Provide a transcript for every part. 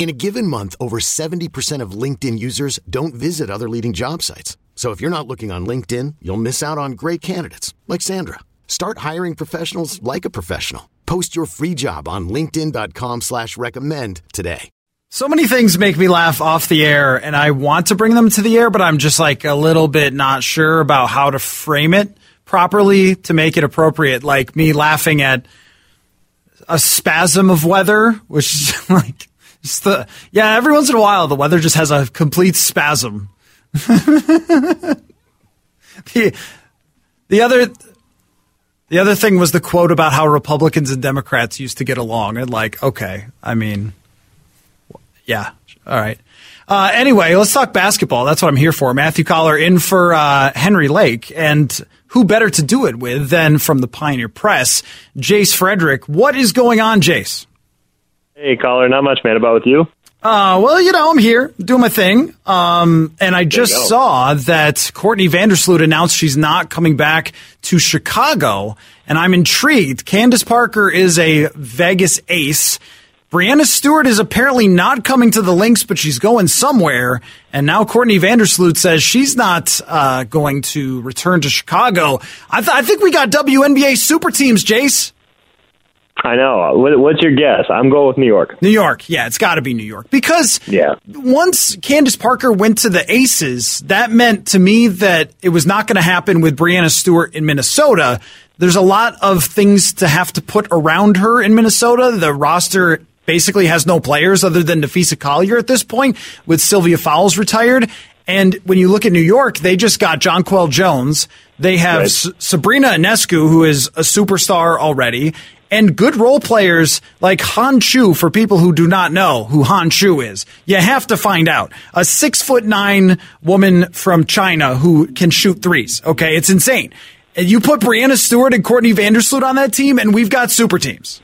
In a given month, over 70% of LinkedIn users don't visit other leading job sites. So if you're not looking on LinkedIn, you'll miss out on great candidates like Sandra. Start hiring professionals like a professional. Post your free job on LinkedIn.com slash recommend today. So many things make me laugh off the air, and I want to bring them to the air, but I'm just like a little bit not sure about how to frame it properly to make it appropriate. Like me laughing at a spasm of weather, which is like just the yeah. Every once in a while, the weather just has a complete spasm. the the other the other thing was the quote about how Republicans and Democrats used to get along, and like, okay, I mean, yeah, all right. Uh, anyway, let's talk basketball. That's what I'm here for. Matthew Coller in for uh, Henry Lake, and who better to do it with than from the Pioneer Press, Jace Frederick. What is going on, Jace? Hey, Coller, not much, man. About with you? Uh, well, you know, I'm here doing my thing. Um, and I just saw that Courtney Vandersloot announced she's not coming back to Chicago, and I'm intrigued. Candace Parker is a Vegas ace. Breanna Stewart is apparently not coming to the Lynx, but she's going somewhere. And now Courtney Vandersloot says she's not uh, going to return to Chicago. I, th- I think we got WNBA super teams, Jace. I know. What's your guess? I'm going with New York. New York. Yeah, it's got to be New York because yeah. once Candace Parker went to the Aces, that meant to me that it was not going to happen with Breanna Stewart in Minnesota. There's a lot of things to have to put around her in Minnesota. The roster basically has no players other than Napheesa Collier at this point, with Sylvia Fowles retired. And when you look at New York, they just got Jonquel Jones. They have right. S- Sabrina Ionescu, who is a superstar already and good role players like Han Xu, for people who do not know who Han Xu is, you have to find out. A six foot nine woman from China who can shoot threes. Okay. It's insane. And you put Breanna Stewart and Courtney Vandersloot on that team, and we've got super teams.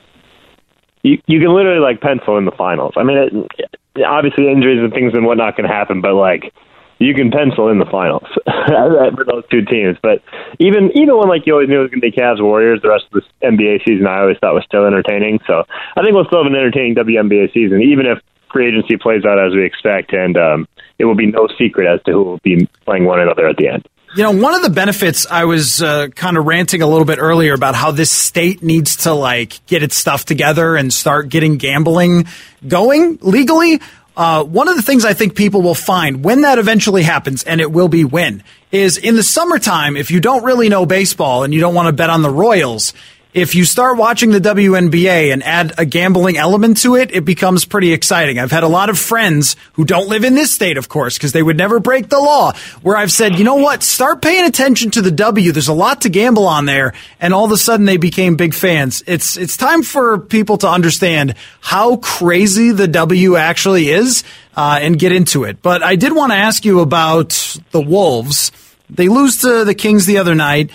You, you can literally like pencil in the finals. I mean, it, obviously injuries and things and whatnot can happen, but like you can pencil in the finals for those two teams. But even even when like you always knew it was going to be Cavs Warriors, the rest of the NBA season I always thought was still entertaining. So I think we'll still have an entertaining WNBA season, even if free agency plays out as we expect, and um, it will be no secret as to who will be playing one another at the end. You know, one of the benefits I was uh, kind of ranting a little bit earlier about how this state needs to like get its stuff together and start getting gambling going legally uh, one of the things I think people will find when that eventually happens, and it will be when, is in the summertime, if you don't really know baseball and you don't want to bet on the Royals, if you start watching the WNBA and add a gambling element to it, it becomes pretty exciting. I've had a lot of friends who don't live in this state, of course, because they would never break the law, where I've said, you know what, start paying attention to the W. There's a lot to gamble on there. And all of a sudden they became big fans. It's, it's time for people to understand how crazy the W actually is uh, and get into it. But I did want to ask you about the Wolves. They lose to the Kings the other night.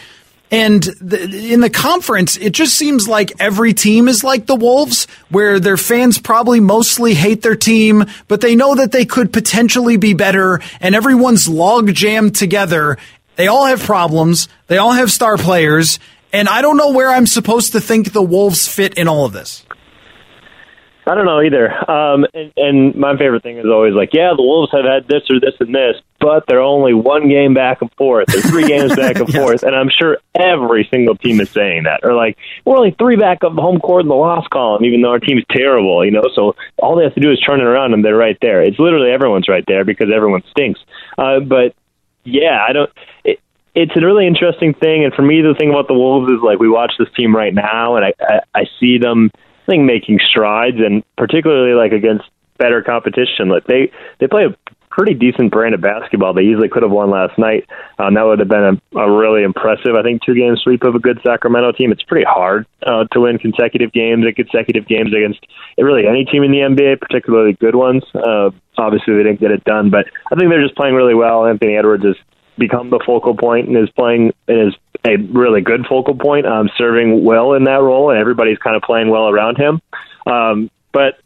And the, in the conference, it just seems like every team is like the Wolves, where their fans probably mostly hate their team, but they know that they could potentially be better, and everyone's log jammed together. They all have problems. They all have star players. And I don't know where I'm supposed to think the Wolves fit in all of this. I don't know either. Um, and, and my favorite thing is always like, yeah, the Wolves have had this or this and this, but they're only one game back and forth, They're three games back and yes. forth. And I'm sure every single team is saying that. Or like, we're only three back of the home court in the loss column, even though our team's terrible, you know. So all they have to do is turn it around, and they're right there. It's literally everyone's right there because everyone stinks. Uh, but yeah, I don't. It, it's a really interesting thing, and for me, the thing about the Wolves is like we watch this team right now, and I I, I see them Making strides, and particularly like against better competition. Like they they play a pretty decent brand of basketball. They easily could have won last night. Um, that would have been a, a really impressive, I think, two game sweep of a good Sacramento team. It's pretty hard uh, to win consecutive games consecutive games against really any team in the NBA, particularly good ones. Uh, obviously, they didn't get it done, but I think they're just playing really well. Anthony Edwards has become the focal point and is playing and is a really good focal point, um, serving well in that role, and everybody's kind of playing well around him. Um, but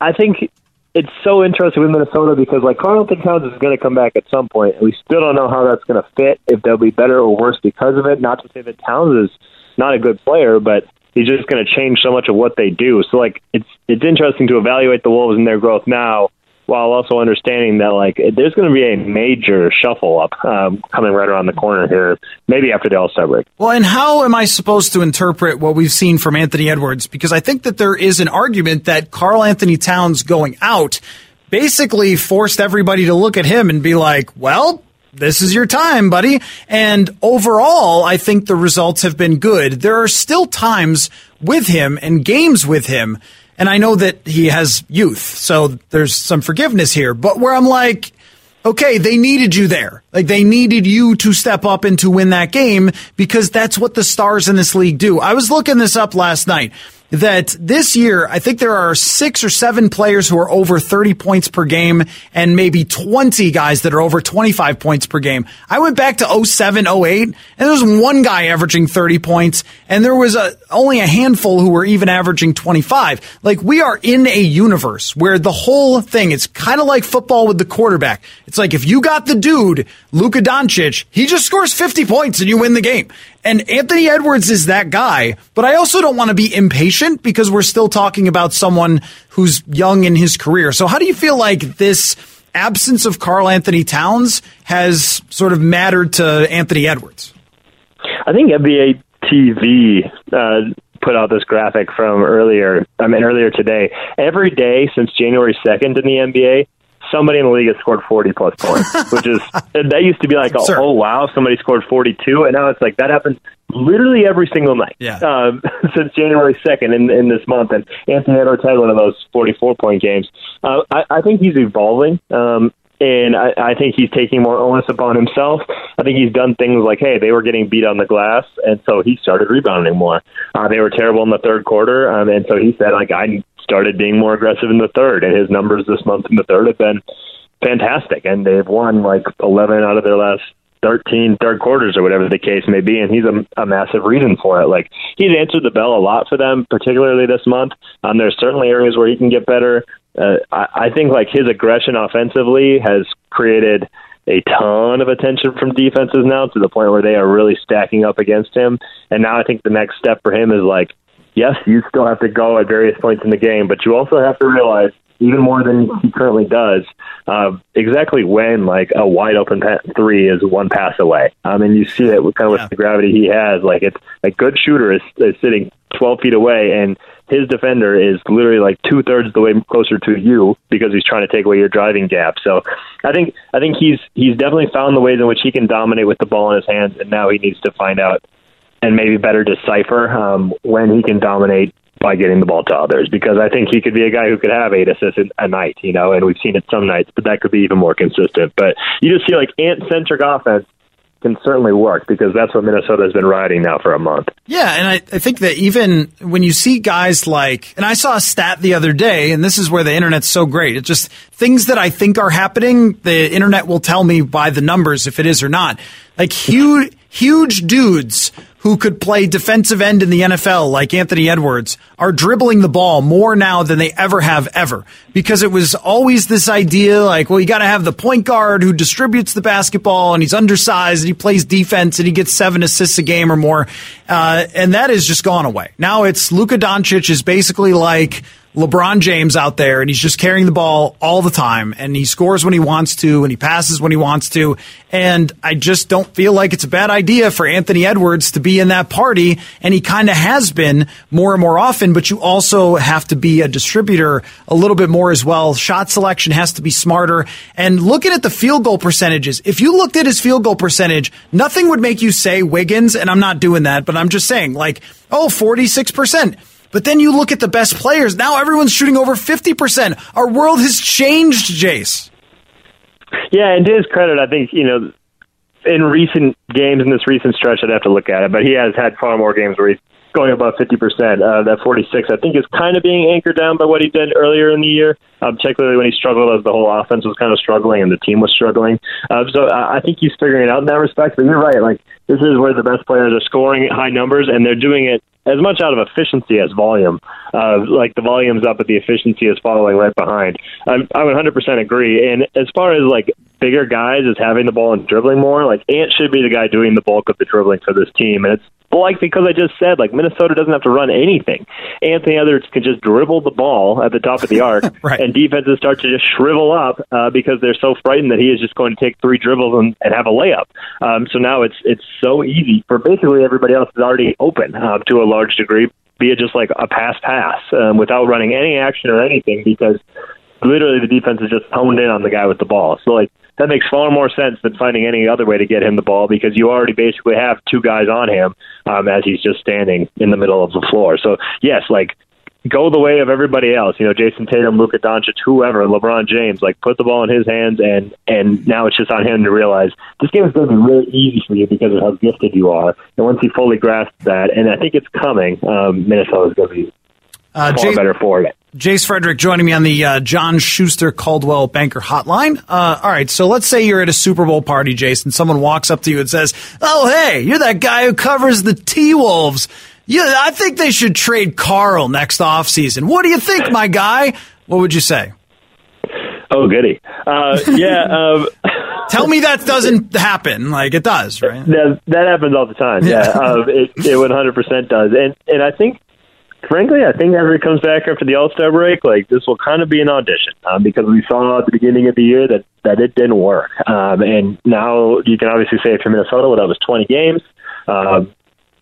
I think it's so interesting with Minnesota because like Karl-Anthony Towns is going to come back at some point, we still don't know how that's going to fit. If they'll be better or worse because of it. Not to say that Towns is not a good player, but he's just going to change so much of what they do. So like it's it's interesting to evaluate the Wolves and their growth now while also understanding that like there's going to be a major shuffle up um, coming right around the corner here, maybe after the All Star break. Well, and how am I supposed to interpret what we've seen from Anthony Edwards? Because I think that there is an argument that Karl-Anthony Towns going out basically forced everybody to look at him and be like, well. This is your time, buddy. And overall, I think the results have been good. There are still times with him and games with him and I know that he has youth, so there's some forgiveness here. But where I'm like, okay, they needed you there. Like they needed you to step up and to win that game because that's what the stars in this league do. I was looking this up last night that this year, I think there are six or seven players who are over 30 points per game and maybe 20 guys that are over 25 points per game. I went back to 07, 08, and there was one guy averaging 30 points, and there was a, only a handful who were even averaging 25. Like, we are in a universe where the whole thing, it's kind of like football with the quarterback. It's like if you got the dude, Luka Doncic, he just scores 50 points and you win the game. And Anthony Edwards is that guy, but I also don't want to be impatient because we're still talking about someone who's young in his career. So how do you feel like this absence of Karl-Anthony Towns has sort of mattered to Anthony Edwards? I think NBA TV uh, put out this graphic from earlier, I mean earlier today. Every day since January 2nd in the NBA, somebody in the league has scored 40 plus points, which is that used to be like, oh, oh, wow, somebody scored 42, and now it's like that happens literally every single night yeah. um, since January 2nd in, in this month. And Anthony Edwards had one of those 44 point games. Uh, I, I think he's evolving. Um, and I, I think he's taking more onus upon himself. I think he's done things like, hey, they were getting beat on the glass, and so he started rebounding more. Uh, they were terrible in the third quarter, um, and so he said, like, I started being more aggressive in the third, and his numbers this month in the third have been fantastic, and they've won like 11 out of their last 13 third quarters or whatever the case may be, and he's a, a massive reason for it. Like he's answered the bell a lot for them, particularly this month. Um, there's certainly areas where he can get better. Uh, I, I think like his aggression offensively has created a ton of attention from defenses now to the point where they are really stacking up against him. And now I think the next step for him is like yes, you still have to go at various points in the game, but you also have to realize even more than he currently does, uh, exactly when like a wide open three is one pass away. Um, and you see it with kind of with yeah. the gravity he has. Like it's a good shooter is, is sitting 12 feet away, and his defender is literally like two thirds the way closer to you because he's trying to take away your driving gap. So I think I think he's he's definitely found the ways in which he can dominate with the ball in his hands, and now he needs to find out and maybe better decipher um, when he can dominate by getting the ball to others because I think he could be a guy who could have eight assists a night, you know, and we've seen it some nights, but that could be even more consistent. But you just see like ant centric offense can certainly work because that's what Minnesota has been riding now for a month. Yeah, and I, I think that even when you see guys like, and I saw a stat the other day, and this is where the internet's so great. It's just things that I think are happening, the internet will tell me by the numbers if it is or not. Like huge, huge dudes who could play defensive end in the NFL like Anthony Edwards are dribbling the ball more now than they ever have ever because it was always this idea like, well, you got to have the point guard who distributes the basketball and he's undersized and he plays defense and he gets seven assists a game or more. Uh, and that has just gone away. Now it's Luka Doncic is basically like, LeBron James out there and he's just carrying the ball all the time and he scores when he wants to and he passes when he wants to. And I just don't feel like it's a bad idea for Anthony Edwards to be in that party. And he kind of has been more and more often, but you also have to be a distributor a little bit more as well. Shot selection has to be smarter. And looking at the field goal percentages, if you looked at his field goal percentage, nothing would make you say Wiggins, and I'm not doing that, but I'm just saying like, oh, 46%. But then you look at the best players. Now everyone's shooting over 50%. Our world has changed, Jace. Yeah, and to his credit, I think you know in recent games in this recent stretch, I'd have to look at it, but he has had far more games where he's going above 50%. Uh, that 46, I think, is kind of being anchored down by what he did earlier in the year, um, particularly when he struggled as the whole offense was kind of struggling and the team was struggling. Uh, so I think he's figuring it out in that respect. But you're right. Like, this is where the best players are scoring high numbers, and they're doing it as much out of efficiency as volume. Uh, like the volume's up, but the efficiency is following right behind. I'm, I would 100% agree. And as far as like bigger guys is having the ball and dribbling more, like Ant should be the guy doing the bulk of the dribbling for this team. And it's like because I just said, like Minnesota doesn't have to run anything. Anthony Edwards can just dribble the ball at the top of the arc, right. and defenses start to just shrivel up uh, because they're so frightened that he is just going to take three dribbles and, and have a layup. Um, so now it's it's so easy for basically everybody else is already open uh, to a large degree, be it just like a pass pass um, without running any action or anything because literally the defense is just honed in on the guy with the ball. So like that makes far more sense than finding any other way to get him the ball because you already basically have two guys on him um, as he's just standing in the middle of the floor. So yes, like go the way of everybody else. You know, Jayson Tatum, Luka Doncic, whoever, LeBron James. Like put the ball in his hands, and and now it's just on him to realize this game is going to be really easy for you because of how gifted you are. And once he fully grasps that, and I think it's coming, um, Minnesota is going to be uh, better for it. Jace Frederick joining me on the uh, John Schuster Coldwell Banker Hotline. Uh, all right, so let's say you're at a Super Bowl party, Jason. Someone walks up to you and says, "Oh, hey, you're that guy who covers the T Wolves. Yeah, I think they should trade Karl next offseason. What do you think, my guy?" What would you say? Oh, goody. Uh, yeah. Um, Tell me that doesn't happen. Like it does, right? That, that happens all the time. Yeah, um, it, it 100% does. And and I think frankly, I think after he comes back after the All Star break, like this will kind of be an audition um, because we saw at the beginning of the year that that it didn't work, um, and now you can obviously say for Minnesota, well, that was 20 games. Um,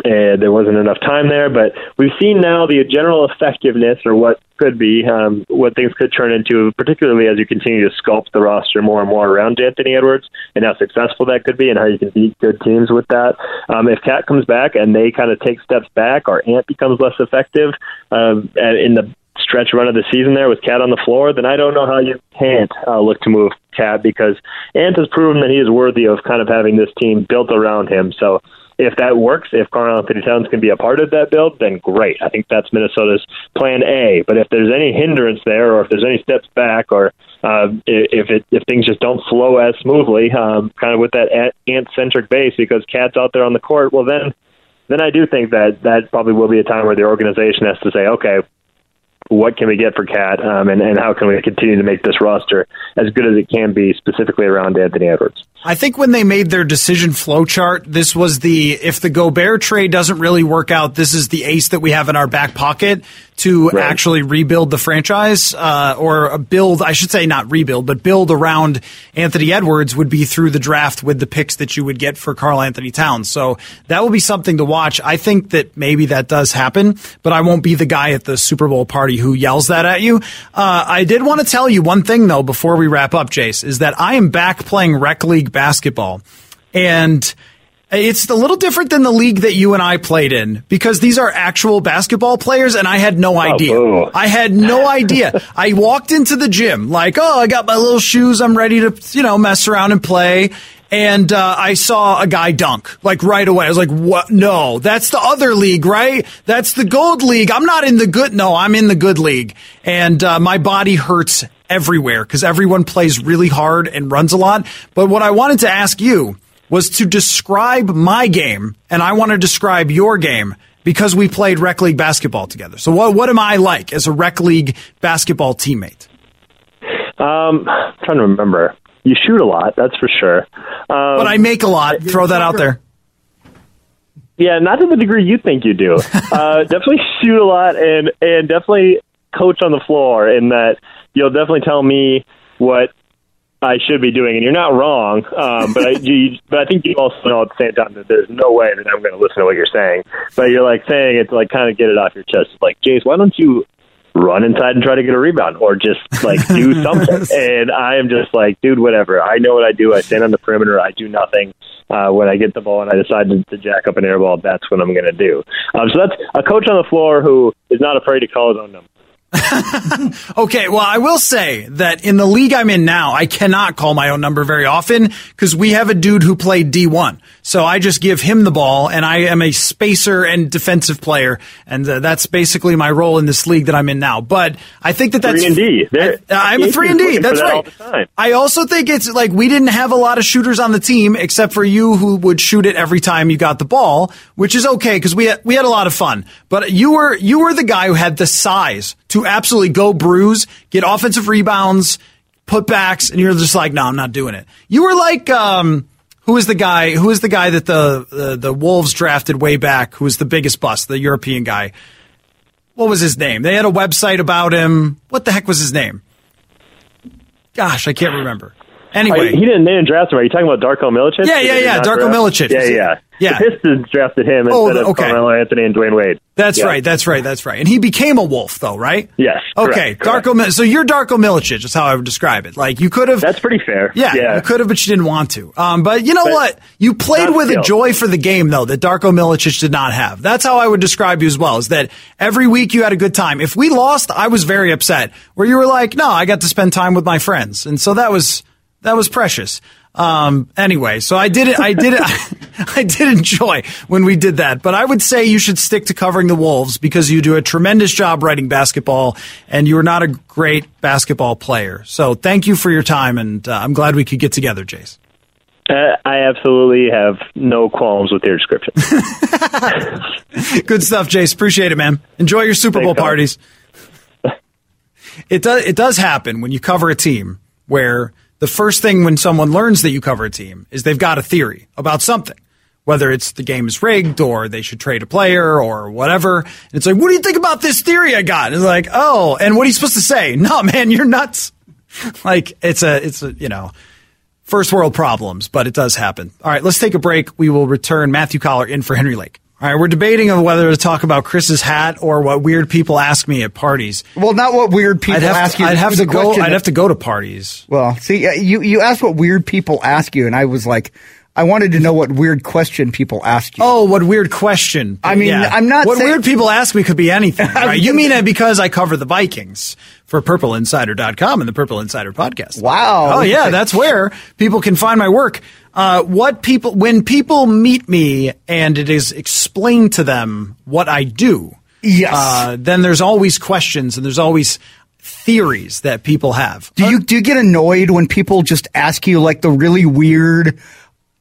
and there wasn't enough time there. But we've seen now the general effectiveness, or what could be, um, what things could turn into, particularly as you continue to sculpt the roster more and more around Anthony Edwards, and how successful that could be, and how you can beat good teams with that. Um, if Cat comes back and they kind of take steps back, or Ant becomes less effective um, in the stretch run of the season there with Cat on the floor, then I don't know how you can't uh, look to move Cat because Ant has proven that he is worthy of kind of having this team built around him. So if that works, if Karl Anthony Towns can be a part of that build, then great. I think that's Minnesota's plan A. But if there's any hindrance there, or if there's any steps back, or uh, if it if things just don't flow as smoothly, um, kind of with that ant centric base, because Cat's out there on the court, well then, then I do think that that probably will be a time where the organization has to say, okay, what can we get for Cat, um, and, and how can we continue to make this roster as good as it can be, specifically around Anthony Edwards. I think when they made their decision flow chart, this was the if the Gobert trade doesn't really work out, this is the ace that we have in our back pocket to right. actually rebuild the franchise uh, or build, I should say, not rebuild, but build around Anthony Edwards would be through the draft with the picks that you would get for Karl Anthony Towns. So that will be something to watch. I think that maybe that does happen, but I won't be the guy at the Super Bowl party who yells that at you. Uh, I did want to tell you one thing though before we wrap up, Jace, is that I am back playing rec league basketball and it's a little different than the league that you and I played in because these are actual basketball players and I had no idea. Oh, I had no idea. I walked into the gym like, oh, I got my little shoes. I'm ready to, you know, mess around and play. And uh, I saw a guy dunk like right away. I was like, "What? No, that's the other league, right? That's the gold league. I'm not in the good. No, I'm in the good league." And uh, my body hurts everywhere because everyone plays really hard and runs a lot. But what I wanted to ask you was to describe my game, and I want to describe your game because we played rec league basketball together. So what what am I like as a rec league basketball teammate? Um, I'm trying to remember. You shoot a lot, that's for sure. Um, but I make a lot. Throw that out there. Yeah, not to the degree you think you do. uh, definitely shoot a lot, and and definitely coach on the floor. In that you'll definitely tell me what I should be doing, and you're not wrong. Um, but I, you, but I think you also know at the same time that there's no way that I'm going to listen to what you're saying. But you're like saying it's like kind of get it off your chest. It's like, Jace, why don't you run inside and try to get a rebound, or just like do something? and I am just like, dude, whatever. I know what I do. I stand on the perimeter. I do nothing. Uh, when I get the ball and I decide to, to jack up an air ball, that's what I'm going to do. Um, so that's a coach on the floor who is not afraid to call his own number. okay, well, I will say that in the league I'm in now, I cannot call my own number very often because we have a dude who played D1. So I just give him the ball, and I am a spacer and defensive player, and uh, that's basically my role in this league that I'm in now. But I think that that's three and D. I, am a three and D. That's that right. I also think it's like we didn't have a lot of shooters on the team except for you, who would shoot it every time you got the ball, which is okay because we had, we had a lot of fun. But you were you were the guy who had the size to absolutely go bruise, get offensive rebounds, putbacks, and you're just like, no, I'm not doing it. You were like. um who is the guy? Who is the guy that the the, the Wolves drafted way back? Who was the biggest bust? The European guy. What was his name? They had a website about him. What the heck was his name? Gosh, I can't remember. Anyway, he didn't. They didn't draft him. Are you talking about Darko Milicic? Yeah, yeah, yeah. Darko Milicic. Yeah, yeah. Yeah. The Pistons drafted him oh, instead of okay. Carmelo Anthony and Dwyane Wade. That's yeah. right. That's right. That's right. And he became a wolf, though, right? Yes. Okay. Correct, Darko. So you're Darko Milicic is how I would describe it. Like you could have. That's pretty fair. Yeah, yeah. You could have, but you didn't want to. Um, but you know but what? You played with a joy for the game, though, that Darko Milicic did not have. That's how I would describe you as well. Is that every week you had a good time. If we lost, I was very upset. Where you were like, no, I got to spend time with my friends, and so that was that was precious. Um, anyway, so I did it. I did it. I did enjoy when we did that, but I would say you should stick to covering the Wolves because you do a tremendous job writing basketball and you are not a great basketball player. So thank you for your time. And uh, I'm glad we could get together, Jace. Uh, I absolutely have no qualms with your description. Good stuff, Jace. Appreciate it, man. Enjoy your Super Bowl parties. it does. It does happen when you cover a team where the first thing when someone learns that you cover a team is they've got a theory about something, whether it's the game is rigged or they should trade a player or whatever. And it's like, what do you think about this theory I got? And it's like, oh, and what are you supposed to say? No, man, you're nuts. like it's a, it's a, you know, first world problems, but it does happen. All right, let's take a break. We will return Matthew Coller in for Henry Lake. All right, we're debating on whether to talk about Chris's hat or what weird people ask me at parties. Well, not what weird people ask to, you. I'd have to go. I'd have to go to parties. Well, see, you you asked what weird people ask you, and I was like, I wanted to know what weird question people ask you. Oh, what weird question? I mean, yeah. I'm not. What saying, weird people ask me could be anything, right? you mean because I cover the Vikings for PurpleInsider.com and the Purple Insider podcast. Wow. Oh yeah, that's where people can find my work. Uh, what people, when people meet me and it is explained to them what I do, yes, uh, then there's always questions and there's always theories that people have. Do you do you get annoyed when people just ask you like the really weird,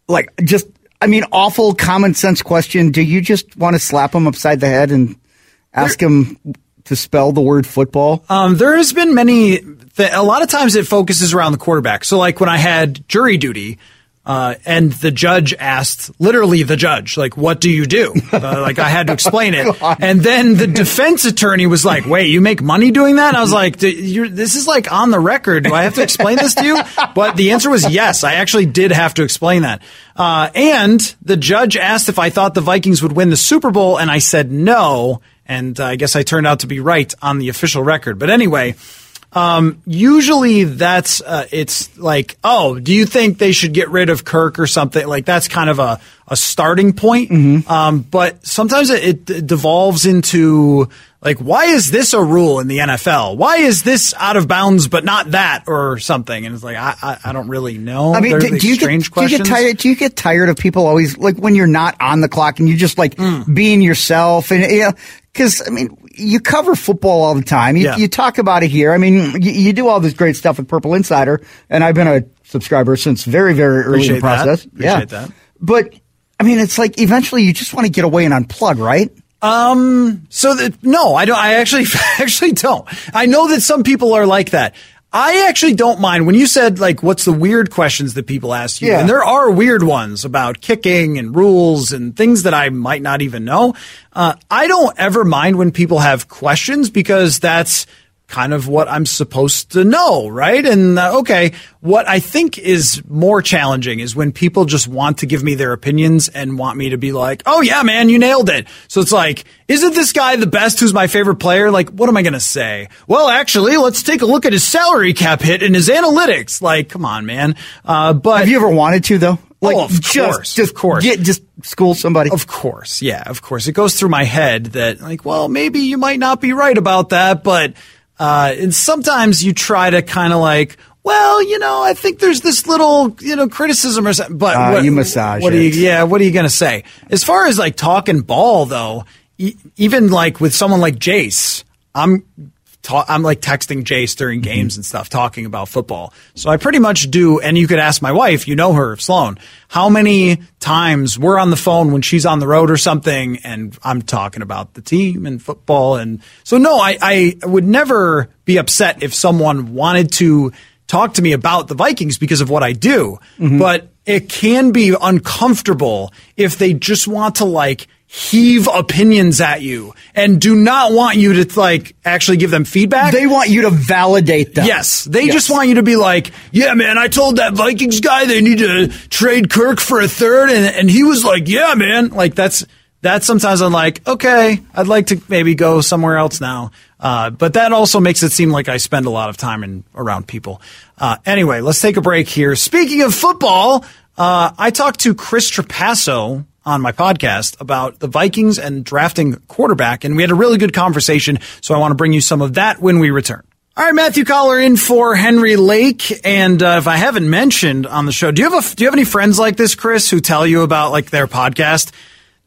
like just I mean awful common sense question? Do you just want to slap him upside the head and ask there, them to spell the word football? Um, there has been many. Th- a lot of times it focuses around the quarterback. So like when I had jury duty. Uh, and the judge asked, literally the judge, like, what do you do? Uh, like, I had to explain it. And then the defense attorney was like, wait, you make money doing that? And I was like, this is like on the record. Do I have to explain this to you? But the answer was yes. I actually did have to explain that. Uh, and the judge asked if I thought the Vikings would win the Super Bowl, and I said no. And uh, I guess I turned out to be right on the official record. But anyway, um, usually that's uh, it's like, oh, do you think they should get rid of Kirk or something? Like that's kind of a, a starting point. Mm-hmm. Um, but sometimes it, it, devolves into like, why is this a rule in the NFL? Why is this out of bounds but not that or something? And it's like I I, I don't really know. I mean, do, do, you get, do, you get, tired? Do you get tired of people always like when you're not on the clock and you just like mm. being yourself and you know because I mean you cover football all the time. You, yeah. you talk about it here. I mean, you, you, do all this great stuff with Purple Insider, and I've been a subscriber since very, very early Appreciate in the process. That. yeah, that. But I mean, it's like eventually you just want to get away and unplug, right? Um. So that no, I don't. I actually actually don't. I know that some people are like that. I actually don't mind when you said like, what's the weird questions that people ask you? Yeah. And there are weird ones about kicking and rules and things that I might not even know. Uh, I don't ever mind when people have questions because that's kind of what I'm supposed to know, right? And uh, okay, what I think is more challenging is when people just want to give me their opinions and want me to be like, "Oh yeah, man, you nailed it." So it's like, "Isn't this guy the best who's my favorite player?" Like, what am I going to say? Well, actually, let's take a look at his salary cap hit and his analytics. Like, come on, man. Uh, but Have you ever wanted to though? Like, oh, of just, course, just, of course. Get, just school somebody. Of course, yeah, of course. It goes through my head that, like, well, maybe you might not be right about that, but Uh, and sometimes you try to kind of like, well, you know, I think there's this little, you know, criticism or something. But Uh, what, you massage What are you? it. Yeah, what are you gonna say? As far as like talking ball, though, e- even like with someone like Jace, I'm. Ta- I'm like texting Jace during Mm-hmm. games and stuff, talking about football. So I pretty much do. And you could ask my wife, you know her, Sloan, how many times we're on the phone when she's on the road or something, and I'm talking about the team and football. And so, no, I, I would never be upset if someone wanted to talk to me about the Vikings because of what I do. But it can be uncomfortable if they just want to like heave opinions at you and do not want you to like actually give them feedback. They want you to validate them. Yes, they Yes. just want you to be like, yeah, man, I told that Vikings guy they need to trade Kirk for a third, and and he was like, yeah, man, like that's that's sometimes I'm like, okay, I'd like to maybe go somewhere else now, uh, but that also makes it seem like I spend a lot of time in around people. Uh, anyway, let's take a break here. Speaking of football, uh, I talked to Chris Trapasso on my podcast about the Vikings and drafting quarterback, and we had a really good conversation. So I want to bring you some of that when we return. All right, Matthew Coller in for Henry Lake, and uh, if I haven't mentioned on the show, do you have a do you have any friends like this, Chris, who tell you about like their podcast?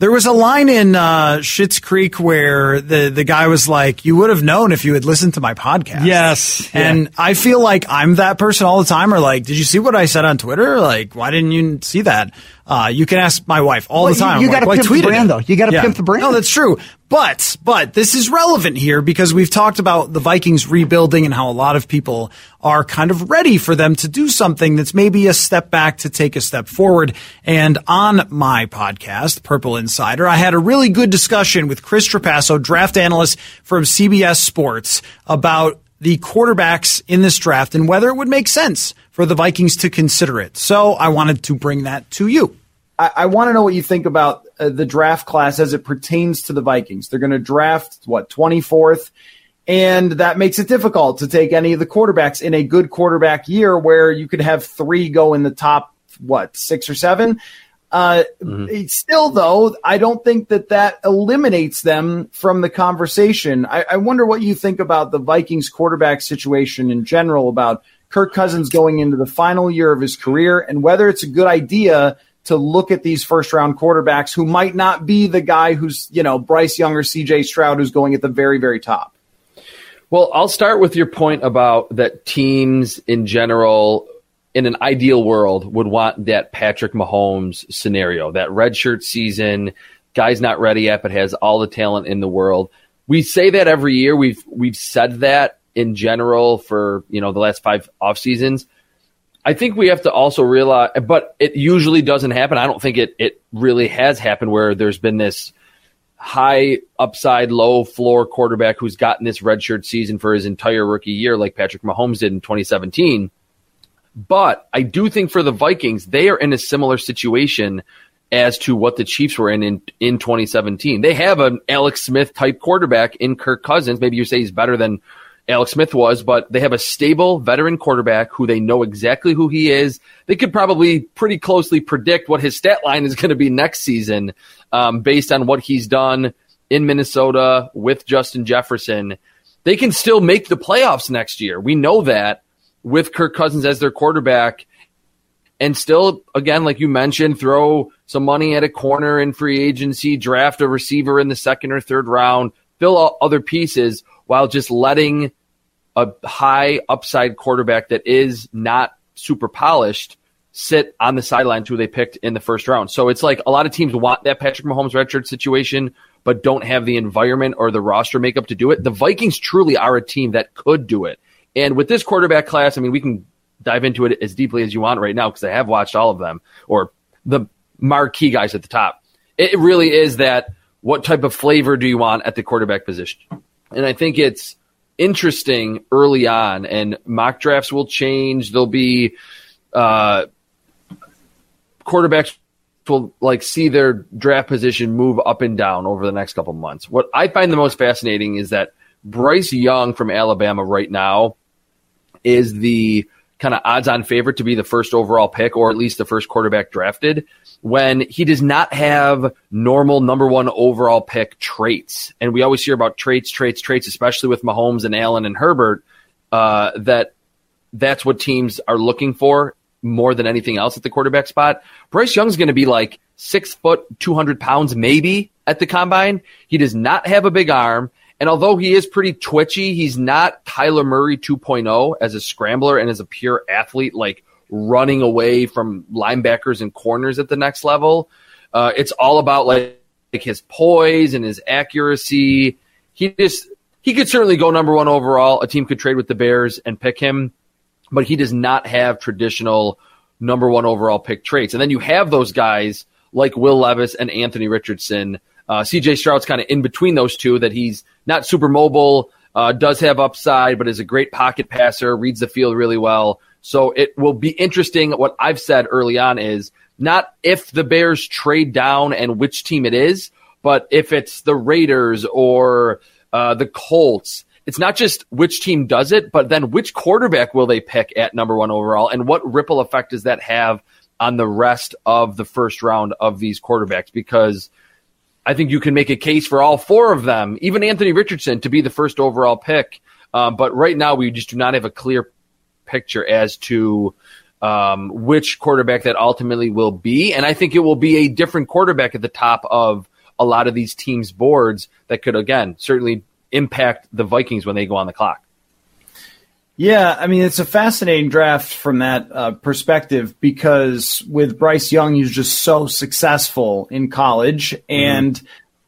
There was a line in uh, Schitt's Creek where the the guy was like, "You would have known if you had listened to my podcast." Yes. and I feel like I'm that person all the time. Or like, did you see what I said on Twitter? Like, why didn't you see that? Uh, you can ask my wife all Well, the time. you gotta like, well, pimp the brand, it. though. You gotta pimp the brand. No, that's true. But but this is relevant here because we've talked about the Vikings rebuilding and how a lot of people are kind of ready for them to do something that's maybe a step back to take a step forward. And on my podcast, Purple Insider, I had a really good discussion with Chris Trapasso, draft analyst from CBS Sports, about the quarterbacks in this draft and whether it would make sense for the Vikings to consider it. So I wanted to bring that to you. I, I want to know what you think about uh, the draft class as it pertains to the Vikings. They're going to draft, what, 24th? And that makes it difficult to take any of the quarterbacks in a good quarterback year where you could have three go in the top, what, six or seven? Uh, Still, though, I don't think that that eliminates them from the conversation. I, I wonder what you think about the Vikings quarterback situation in general, about Kirk Cousins going into the final year of his career, and whether it's a good idea to look at these first round quarterbacks who might not be the guy who's, you know, Bryce Young or CJ Stroud who's going at the very, very top. Well, I'll start with your point about that teams in general, in an ideal world, would want that Patrick Mahomes scenario, that redshirt season, guy's not ready yet, but has all the talent in the world. We say that every year. We've we've said that in general for you know the last five off seasons. I think we have to also realize, but it usually doesn't happen. I don't think it it really has happened where there's been this high upside, low floor quarterback who's gotten this redshirt season for his entire rookie year, like Patrick Mahomes did in 2017. But I do think for the Vikings, they are in a similar situation as to what the Chiefs were in in, in 2017. They have an Alex Smith type quarterback in Kirk Cousins. Maybe you say he's better than Alex Smith was, but they have a stable veteran quarterback who they know exactly who he is. They could probably pretty closely predict what his stat line is going to be next season um, based on what he's done in Minnesota with Justin Jefferson. They can still make the playoffs next year. We know that with Kirk Cousins as their quarterback and still, again, like you mentioned, throw some money at a corner in free agency, draft a receiver in the second or third round, fill out other pieces while just letting a high upside quarterback that is not super polished sit on the sideline who they picked in the first round. So it's like a lot of teams want that Patrick Mahomes redshirt situation, but don't have the environment or the roster makeup to do it. The Vikings truly are a team that could do it. And with this quarterback class, I mean, we can dive into it as deeply as you want right now because I have watched all of them or the marquee guys at the top. It really is that what type of flavor do you want at the quarterback position? And I think it's interesting early on, and mock drafts will change. There'll be uh, quarterbacks will like see their draft position move up and down over the next couple months. What I find the most fascinating is that Bryce Young from Alabama right now is the kind of odds on favorite to be the first overall pick or at least the first quarterback drafted when he does not have normal number one overall pick traits. And we always hear about traits, traits, traits, especially with Mahomes and Allen and Herbert, uh, that that's what teams are looking for more than anything else at the quarterback spot. Bryce Young's going to be like six foot, 200 pounds, maybe at the combine. He does not have a big arm. And although he is pretty twitchy, he's not Kyler Murray 2.0 as a scrambler and as a pure athlete, like running away from linebackers and corners at the next level. Uh, it's all about like, like his poise and his accuracy. He just he could certainly go number one overall. A team could trade with the Bears and pick him, but he does not have traditional number one overall pick traits. And then you have those guys like Will Levis and Anthony Richardson. Uh, CJ Stroud's kind of in between those two, that he's not super mobile, uh, does have upside, but is a great pocket passer, reads the field really well. So it will be interesting. What I've said early on is not if the Bears trade down and which team it is, but if it's the Raiders or uh, the Colts. It's not just which team does it, but then which quarterback will they pick at number one overall, and what ripple effect does that have on the rest of the first round of these quarterbacks? Because I think you can make a case for all four of them, even Anthony Richardson, to be the first overall pick. Um, but right now, we just do not have a clear picture as to um, which quarterback that ultimately will be. And I think it will be a different quarterback at the top of a lot of these teams' boards that could, again, certainly impact the Vikings when they go on the clock. Yeah, I mean, it's a fascinating draft from that uh, perspective because with Bryce Young, he's just so successful in college. Mm-hmm. And,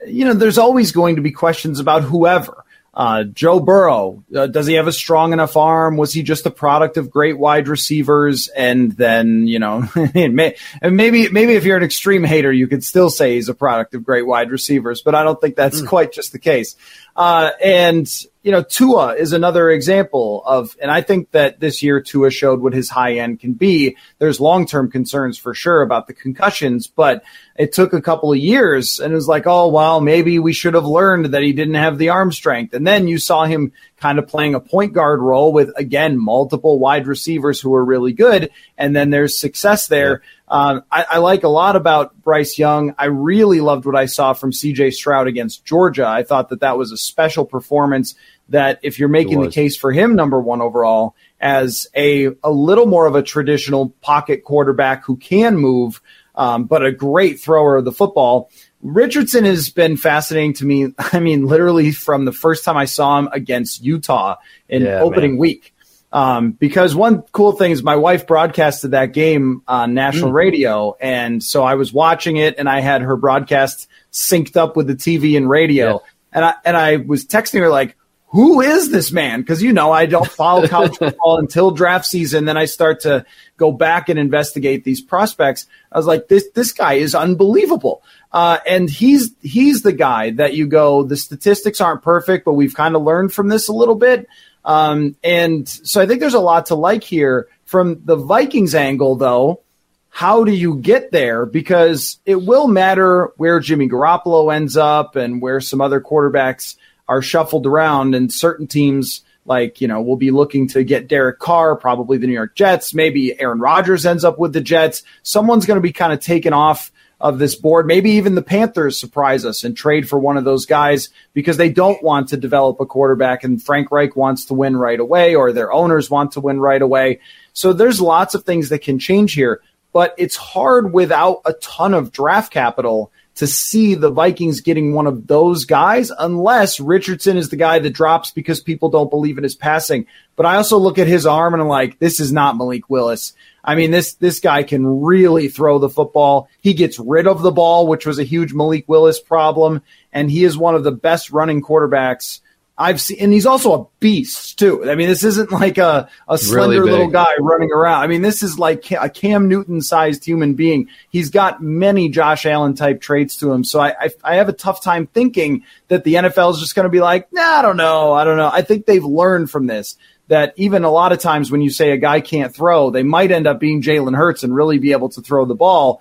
you know, there's always going to be questions about whoever. Uh, Joe Burrow, uh, does he have a strong enough arm? Was he just a product of great wide receivers? And then, you know, may, and maybe, maybe if you're an extreme hater, you could still say he's a product of great wide receivers, but I don't think that's mm. quite just the case. Uh, and you know, Tua is another example of, and I think that this year Tua showed what his high end can be. There's long term concerns for sure about the concussions, but it took a couple of years and it was like, oh, well, maybe we should have learned that he didn't have the arm strength. And then you saw him kind of playing a point guard role with, again, multiple wide receivers who are really good. And then there's success there. Um, I, I, like a lot about Bryce Young. I really loved what I saw from CJ Stroud against Georgia. I thought that that was a special performance. That if you're making the case for him number one overall as a a little more of a traditional pocket quarterback who can move, um, but a great thrower of the football. Richardson has been fascinating to me. I mean, literally from the first time I saw him against Utah in yeah, opening man. week. Um, because one cool thing is my wife broadcasted that game on national mm. radio. And so I was watching it and I had her broadcast synced up with the TV and radio. Yeah. And I, and I was texting her like, who is this man? Because you know I don't follow college football until draft season. Then I start to go back and investigate these prospects. I was like, this this guy is unbelievable, uh, and he's he's the guy that you go. The statistics aren't perfect, but we've kind of learned from this a little bit. Um, and so I think there's a lot to like here from the Vikings angle, though. How do you get there? Because it will matter where Jimmy Garoppolo ends up and where some other quarterbacks are shuffled around, and certain teams like you know will be looking to get Derek Carr, probably the New York Jets. Maybe Aaron Rodgers ends up with the Jets. Someone's going to be kind of taken off of this board. Maybe even the Panthers surprise us and trade for one of those guys because they don't want to develop a quarterback and Frank Reich wants to win right away or their owners want to win right away. So there's lots of things that can change here, but it's hard without a ton of draft capital to see the Vikings getting one of those guys unless Richardson is the guy that drops because people don't believe in his passing. But I also look at his arm and I'm like, this is not Malik Willis. I mean, this this guy can really throw the football. He gets rid of the ball, which was a huge Malik Willis problem, and he is one of the best running quarterbacks I've seen, and he's also a beast too. I mean, this isn't like a, a slender really little guy running around. I mean, this is like a Cam Newton sized human being. He's got many Josh Allen type traits to him. So I, I, I have a tough time thinking that the NFL is just going to be like, nah, I don't know. I don't know. I think they've learned from this that even a lot of times when you say a guy can't throw, they might end up being Jalen Hurts and really be able to throw the ball.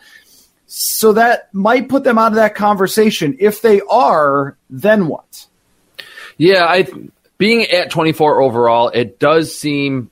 So that might put them out of that conversation. If they are, then what? Yeah, I being at 24 overall, it does seem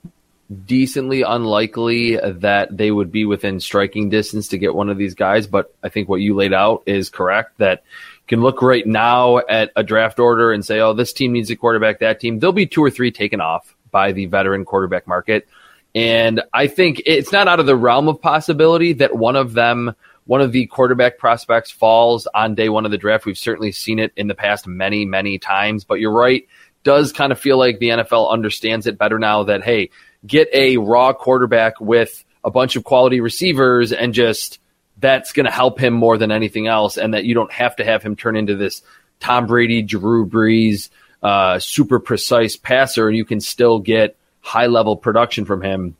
decently unlikely that they would be within striking distance to get one of these guys. But I think what you laid out is correct that you can look right now at a draft order and say, oh, this team needs a quarterback, that team. There'll be two or three taken off by the veteran quarterback market. And I think it's not out of the realm of possibility that one of them, one of the quarterback prospects falls on day one of the draft. We've certainly seen it in the past many, many times. But you're right. Does kind of feel like the NFL understands it better now that, hey, get a raw quarterback with a bunch of quality receivers and just that's going to help him more than anything else. And that you don't have to have him turn into this Tom Brady, Drew Brees, uh, super precise passer, and you can still get high level production from him.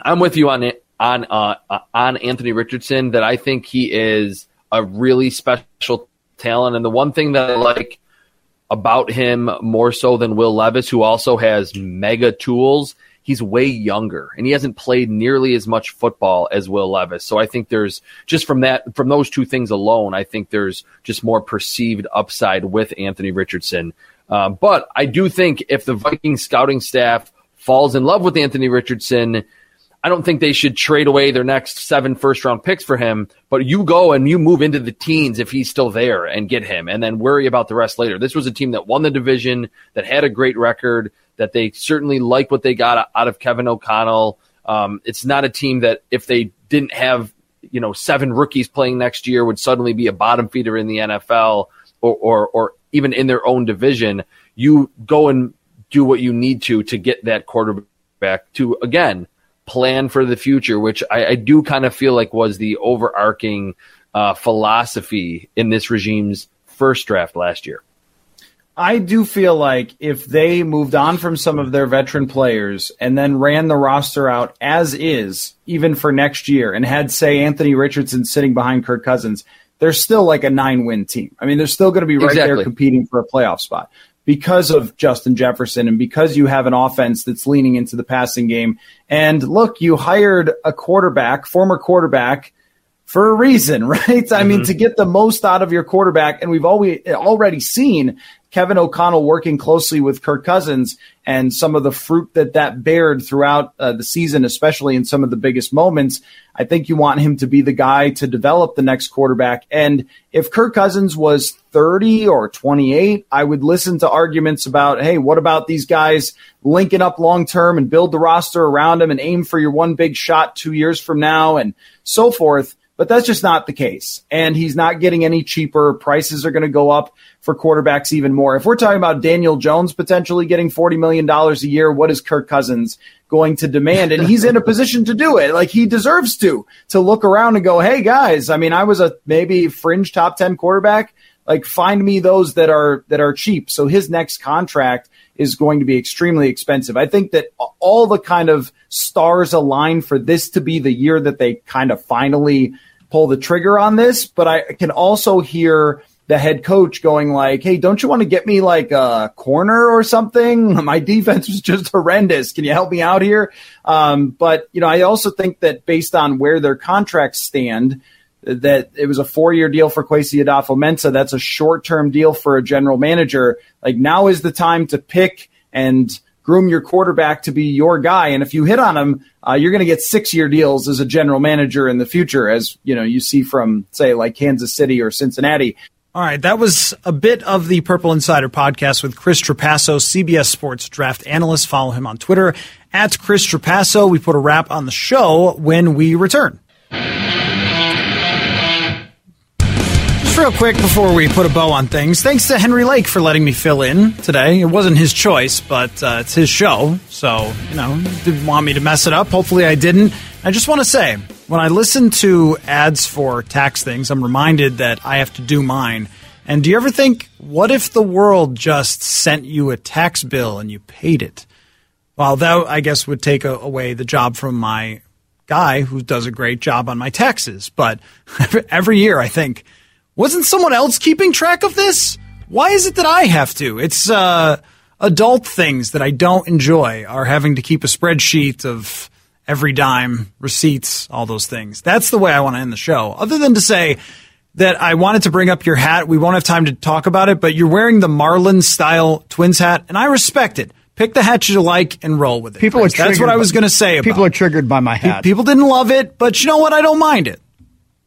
I'm with you on it on uh, on Anthony Richardson that I think he is a really special talent, and the one thing that I like about him more so than Will Levis, who also has mega tools, he's way younger and he hasn't played nearly as much football as Will Levis. So I think there's just from that from those two things alone, I think there's just more perceived upside with Anthony Richardson. Um, but I do think if the Viking scouting staff falls in love with Anthony Richardson, I don't think they should trade away their next seven first round picks for him, but you go and you move into the teens if he's still there and get him and then worry about the rest later. This was a team that won the division, that had a great record, that they certainly like what they got out of Kevin O'Connell. Um, it's not a team that if they didn't have, you know, seven rookies playing next year would suddenly be a bottom feeder in the NFL or, or, or even in their own division. You go and do what you need to to get that quarterback to again plan for the future, which I, I do kind of feel like was the overarching uh, philosophy in this regime's first draft last year. I do feel like if they moved on from some of their veteran players and then ran the roster out as is, even for next year, and had, say, Anthony Richardson sitting behind Kirk Cousins, they're still like a nine win team. I mean, they're still going to be right exactly. there competing for a playoff spot because of Justin Jefferson and because you have an offense that's leaning into the passing game. And look, you hired a quarterback, former quarterback, for a reason, right? Mm-hmm. I mean, mm-hmm. to get the most out of your quarterback. And we've always already seen Kevin O'Connell working closely with Kirk Cousins and some of the fruit that that bared throughout uh, the season, especially in some of the biggest moments. I think you want him to be the guy to develop the next quarterback. And if Kirk Cousins was 30 or 28, I would listen to arguments about, hey, what about these guys linking up long term and build the roster around him and aim for your one big shot two years from now and so forth. But that's just not the case. And he's not getting any cheaper. Prices are going to go up for quarterbacks even more. If we're talking about Daniel Jones potentially getting $40 million a year, what is Kirk Cousins going to demand? And he's in a position to do it. Like he deserves to, to look around and go, Hey guys, I mean, I was a maybe fringe top 10 quarterback. Like find me those that are, that are cheap. So his next contract is going to be extremely expensive. I think that all the kind of stars align for this to be the year that they kind of finally pull the trigger on this. But I can also hear the head coach going like, "Hey, don't you want to get me like a corner or something? My defense was just horrendous. Can you help me out here?" Um, but you know, I also think that based on where their contracts stand, that it was a four-year deal for Kwesi Adofo-Mensah. That's a short-term deal for a general manager. Like now is the time to pick and groom your quarterback to be your guy. And if you hit on him, uh, you're going to get six-year deals as a general manager in the future, as you know you see from say like Kansas City or Cincinnati. All right, that was a bit of the Purple Insider podcast with Chris Trapasso, CBS Sports draft analyst. Follow him on Twitter at Chris Trapasso. We put a wrap on the show when we return. Real quick before we put a bow on things, thanks to Henry Lake for letting me fill in today. It wasn't his choice, but uh, it's his show, so you know didn't want me to mess it up. Hopefully, I didn't. I just want to say when I listen to ads for tax things, I'm reminded that I have to do mine. And do you ever think, what if the world just sent you a tax bill and you paid it? Well, that I guess would take a, away the job from my guy who does a great job on my taxes. But every year I think, wasn't someone else keeping track of this? Why is it that I have to? It's uh, adult things that I don't enjoy are having to keep a spreadsheet of every dime, receipts, all those things. That's the way I want to end the show. Other than to say that I wanted to bring up your hat. We won't have time to talk about it, but you're wearing the Marlin style twins hat, and I respect it pick the hat you like and roll with it. People are That's what I was going to say. About People are triggered by my hat. People didn't love it, but you know what? I don't mind it.